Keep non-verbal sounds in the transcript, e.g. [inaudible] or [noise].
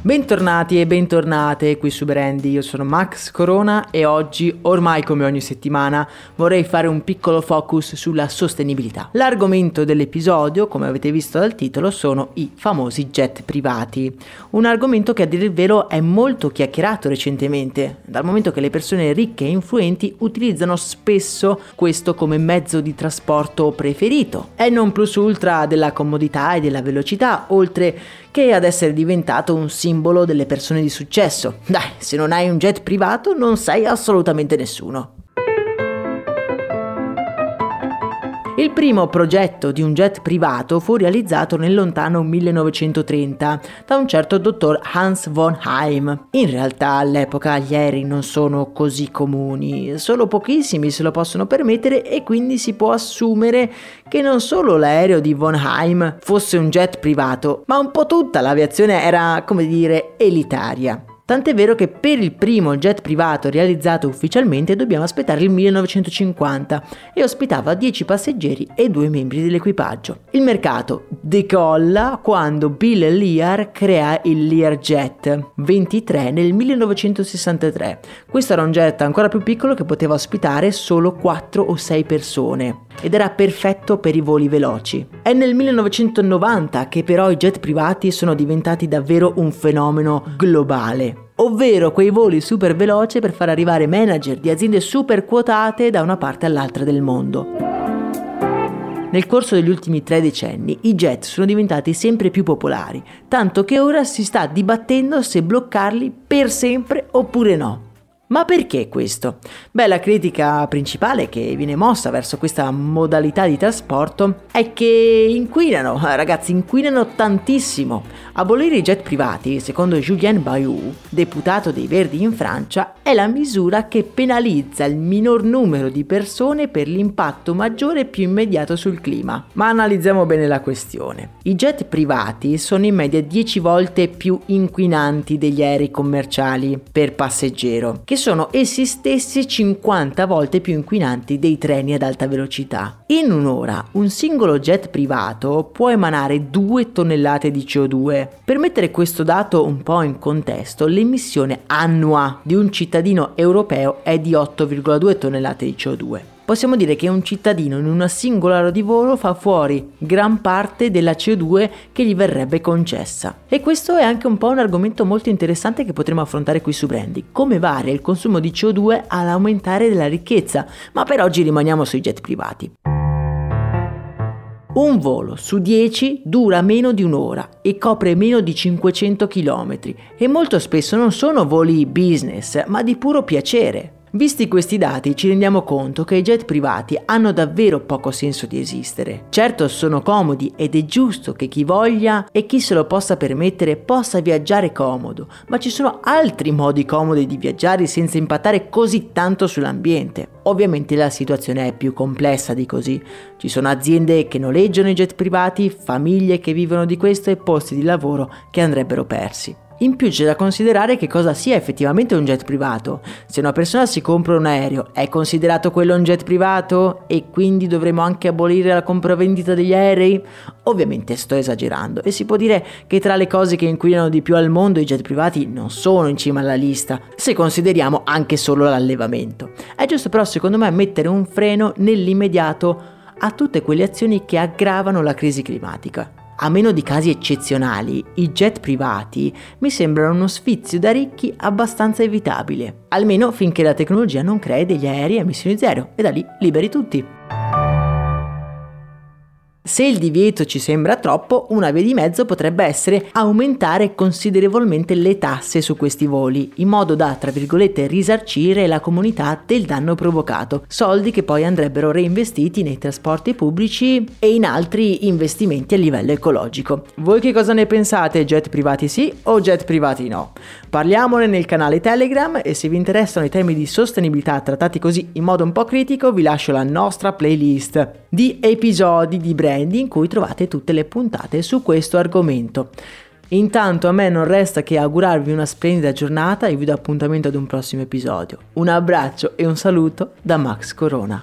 Bentornati e bentornate qui su Brandy, io sono Max Corona e oggi, ormai come ogni settimana, vorrei fare un piccolo focus sulla sostenibilità. L'argomento dell'episodio, come avete visto dal titolo, sono i famosi jet privati, un argomento che a dire il vero è molto chiacchierato recentemente, dal momento che le persone ricche e influenti utilizzano spesso questo come mezzo di trasporto preferito. È non plus ultra della comodità e della velocità, oltre che ad essere diventato un simbolo delle persone di successo. Dai, se non hai un jet privato non sei assolutamente nessuno. Il primo progetto di un jet privato fu realizzato nel lontano 1930 da un certo dottor Hans von Heim. In realtà all'epoca gli aerei non sono così comuni, solo pochissimi se lo possono permettere e quindi si può assumere che non solo l'aereo di von Heim fosse un jet privato, ma un po' tutta l'aviazione era, come dire, elitaria. Tant'è vero che per il primo jet privato realizzato ufficialmente dobbiamo aspettare il 1950 e ospitava 10 passeggeri e 2 membri dell'equipaggio. Il mercato decolla quando Bill Lear crea il Learjet 23 nel 1963. Questo era un jet ancora più piccolo che poteva ospitare solo 4 o 6 persone ed era perfetto per i voli veloci. È nel 1990 che però i jet privati sono diventati davvero un fenomeno globale ovvero quei voli super veloci per far arrivare manager di aziende super quotate da una parte all'altra del mondo. Nel corso degli ultimi tre decenni i jet sono diventati sempre più popolari, tanto che ora si sta dibattendo se bloccarli per sempre oppure no. Ma perché questo? Beh, la critica principale che viene mossa verso questa modalità di trasporto è che inquinano, [laughs] ragazzi, inquinano tantissimo. Abolire i jet privati, secondo Julien Bayou, deputato dei Verdi in Francia, è la misura che penalizza il minor numero di persone per l'impatto maggiore e più immediato sul clima. Ma analizziamo bene la questione. I jet privati sono in media 10 volte più inquinanti degli aerei commerciali per passeggero, che sono essi stessi 50 volte più inquinanti dei treni ad alta velocità. In un'ora un singolo jet privato può emanare 2 tonnellate di CO2. Per mettere questo dato un po' in contesto, l'emissione annua di un cittadino europeo è di 8,2 tonnellate di CO2 possiamo dire che un cittadino in una singola ora di volo fa fuori gran parte della CO2 che gli verrebbe concessa. E questo è anche un po' un argomento molto interessante che potremo affrontare qui su Brandy. Come varia il consumo di CO2 all'aumentare della ricchezza? Ma per oggi rimaniamo sui jet privati. Un volo su 10 dura meno di un'ora e copre meno di 500 km e molto spesso non sono voli business, ma di puro piacere. Visti questi dati ci rendiamo conto che i jet privati hanno davvero poco senso di esistere. Certo sono comodi ed è giusto che chi voglia e chi se lo possa permettere possa viaggiare comodo, ma ci sono altri modi comodi di viaggiare senza impattare così tanto sull'ambiente. Ovviamente la situazione è più complessa di così. Ci sono aziende che noleggiano i jet privati, famiglie che vivono di questo e posti di lavoro che andrebbero persi. In più c'è da considerare che cosa sia effettivamente un jet privato. Se una persona si compra un aereo, è considerato quello un jet privato e quindi dovremo anche abolire la compravendita degli aerei? Ovviamente sto esagerando e si può dire che tra le cose che inquinano di più al mondo i jet privati non sono in cima alla lista, se consideriamo anche solo l'allevamento. È giusto però secondo me mettere un freno nell'immediato a tutte quelle azioni che aggravano la crisi climatica. A meno di casi eccezionali, i jet privati mi sembrano uno sfizio da ricchi abbastanza evitabile, almeno finché la tecnologia non crei degli aerei a emissioni zero e da lì liberi tutti. Se il divieto ci sembra troppo, una via di mezzo potrebbe essere aumentare considerevolmente le tasse su questi voli, in modo da, tra virgolette, risarcire la comunità del danno provocato, soldi che poi andrebbero reinvestiti nei trasporti pubblici e in altri investimenti a livello ecologico. Voi che cosa ne pensate? Jet privati sì o jet privati no? Parliamone nel canale Telegram e se vi interessano i temi di sostenibilità trattati così in modo un po' critico vi lascio la nostra playlist di episodi di brand in cui trovate tutte le puntate su questo argomento. Intanto a me non resta che augurarvi una splendida giornata e vi do appuntamento ad un prossimo episodio. Un abbraccio e un saluto da Max Corona.